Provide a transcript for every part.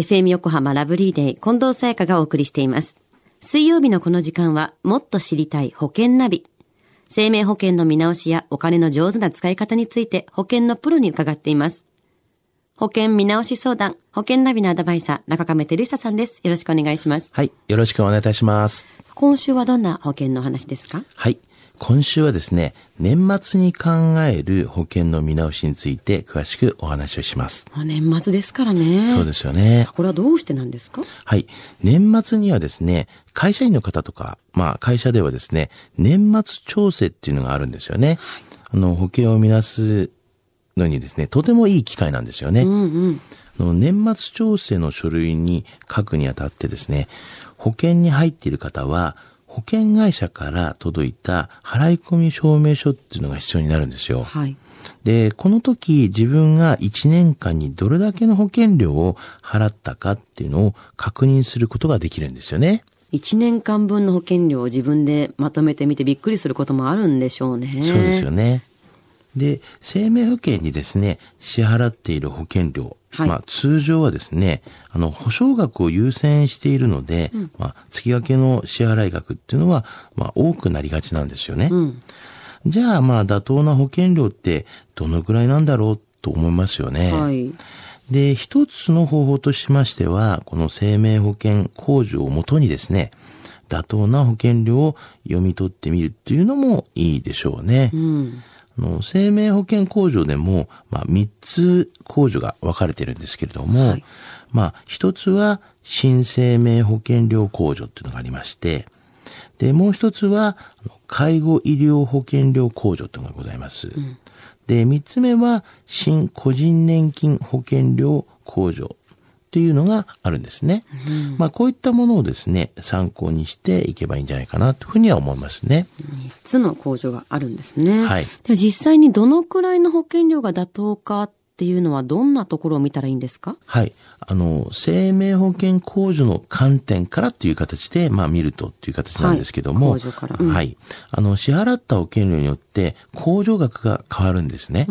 FM 横浜ラブリーデー近藤沙耶香がお送りしています。水曜日のこの時間は、もっと知りたい保険ナビ。生命保険の見直しやお金の上手な使い方について保険のプロに伺っています。保険見直し相談、保険ナビのアドバイザー、中亀照久さんです。よろしくお願いします。はい。よろしくお願いいたします。今週はどんな保険のお話ですか？はい。今週はですね、年末に考える保険の見直しについて詳しくお話をします。年末ですからね。そうですよね。これはどうしてなんですか？はい。年末にはですね、会社員の方とか、まあ会社ではですね、年末調整っていうのがあるんですよね。あの、保険を見直すのにですね、とてもいい機会なんですよね。うんうん。あの年末調整の書類に書くにあたってですね、保険に入っている方は、保険会社から届いた払い込み証明書っていうのが必要になるんですよ。はい。で、この時自分が1年間にどれだけの保険料を払ったかっていうのを確認することができるんですよね。1年間分の保険料を自分でまとめてみてびっくりすることもあるんでしょうね。そうですよね。で、生命保険にですね、支払っている保険料。はいまあ、通常はですね、あの、保証額を優先しているので、まあ、月掛けの支払い額っていうのは、まあ、多くなりがちなんですよね。うん。じゃあ、まあ、妥当な保険料ってどのくらいなんだろうと思いますよね。はい。で、一つの方法としましては、この生命保険控除をもとにですね、妥当な保険料を読み取ってみるっていうのもいいでしょうね。うん。あの生命保険控除でも、まあ、3つ控除が分かれてるんですけれども、はい。まあ、一つは新生命保険料控除っていうのがありまして、で、もう一つは、介護医療保険料控除というのがございます。で、三つ目は、新個人年金保険料控除っていうのがあるんですね。まあ、こういったものをですね、参考にしていけばいいんじゃないかなというふうには思いますね。3つの控除があるんですね。はいでは実際にどのくらいの保険料が妥当かっていうのはどんなところを見たらいいんですか？はい。あの、生命保険控除の観点からという形で、まあ見るとっていう形なんですけども、はい。控除から。うん。はい。あの、支払った保険料によって控除額が変わるんですね。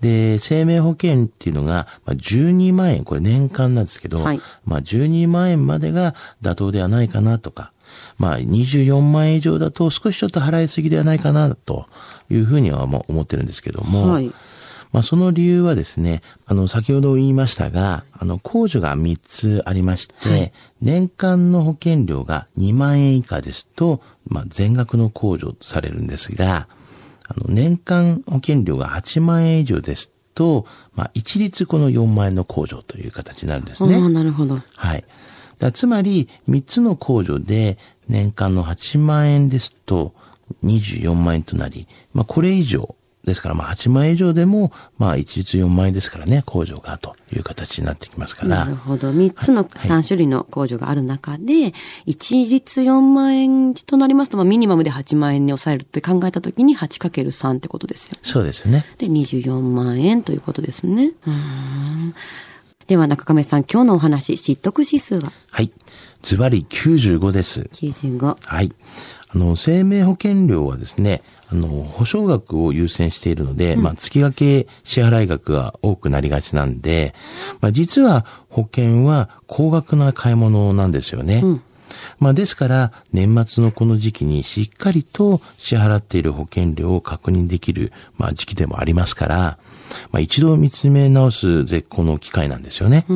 で、生命保険っていうのが、まあ、12万円、これ年間なんですけど、はい。まあ12万円までが妥当ではないかなとか、まあ24万円以上だと少しちょっと払いすぎではないかなというふうにはもう思ってるんですけども、はい。まあ、その理由はですね、あの、先ほど言いましたが、あの、控除が3つありまして、年間の保険料が2万円以下ですと、まあ、全額の控除されるんですが、あの、年間保険料が8万円以上ですと、まあ、一律この4万円の控除という形になるんですね。ああ、なるほど。はい。つまり、3つの控除で年間の8万円ですと24万円となり、まあこれ以上、ですからまあ8万円以上でも、まあ一律4万円ですからね、控除がという形になってきますから。なるほど。3つの3種類の控除がある中で、一律4万円となりますと、まあミニマムで8万円に抑えるって考えたときに 8×3 ってことですよ。そうですね。で、24万円ということですね。うーんでは中亀さん、今日のお話、知得指数は？はい。ズバリ95です。95。はい。あの、生命保険料はですね、あの、保証額を優先しているので、まあ、月掛け支払い額が多くなりがちなんで、まあ、実は保険は高額な買い物なんですよね。まあ、ですから、年末のこの時期にしっかりと支払っている保険料を確認できる、まあ、時期でもありますから、まあ、一度見つめ直す絶好の機会なんですよね。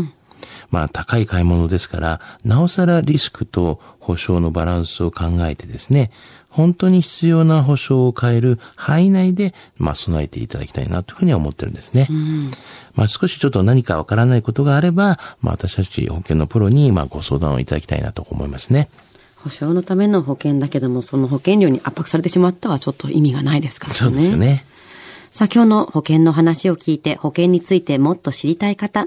まあ高い買い物ですから、なおさらリスクと保証のバランスを考えてですね、本当に必要な保証を変える範囲内で、まあ備えていただきたいなというふうには思ってるんですね。まあ少しちょっと何かわからないことがあれば、まあ私たち保険のプロにまあご相談をいただきたいなと思いますね。保証のための保険だけども、その保険料に圧迫されてしまったはちょっと意味がないですからね。そうですよ。ね。さあ、今日の保険の話を聞いて、保険についてもっと知りたい方、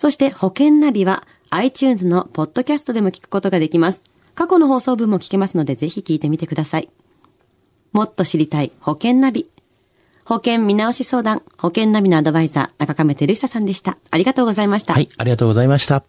そして保険ナビは iTunes のポッドキャストでも聞くことができます。過去の放送分も聞けますので、ぜひ聞いてみてください。もっと知りたい保険ナビ。保険見直し相談、保険ナビのアドバイザー、中亀照久さんでした。ありがとうございました。はい、ありがとうございました。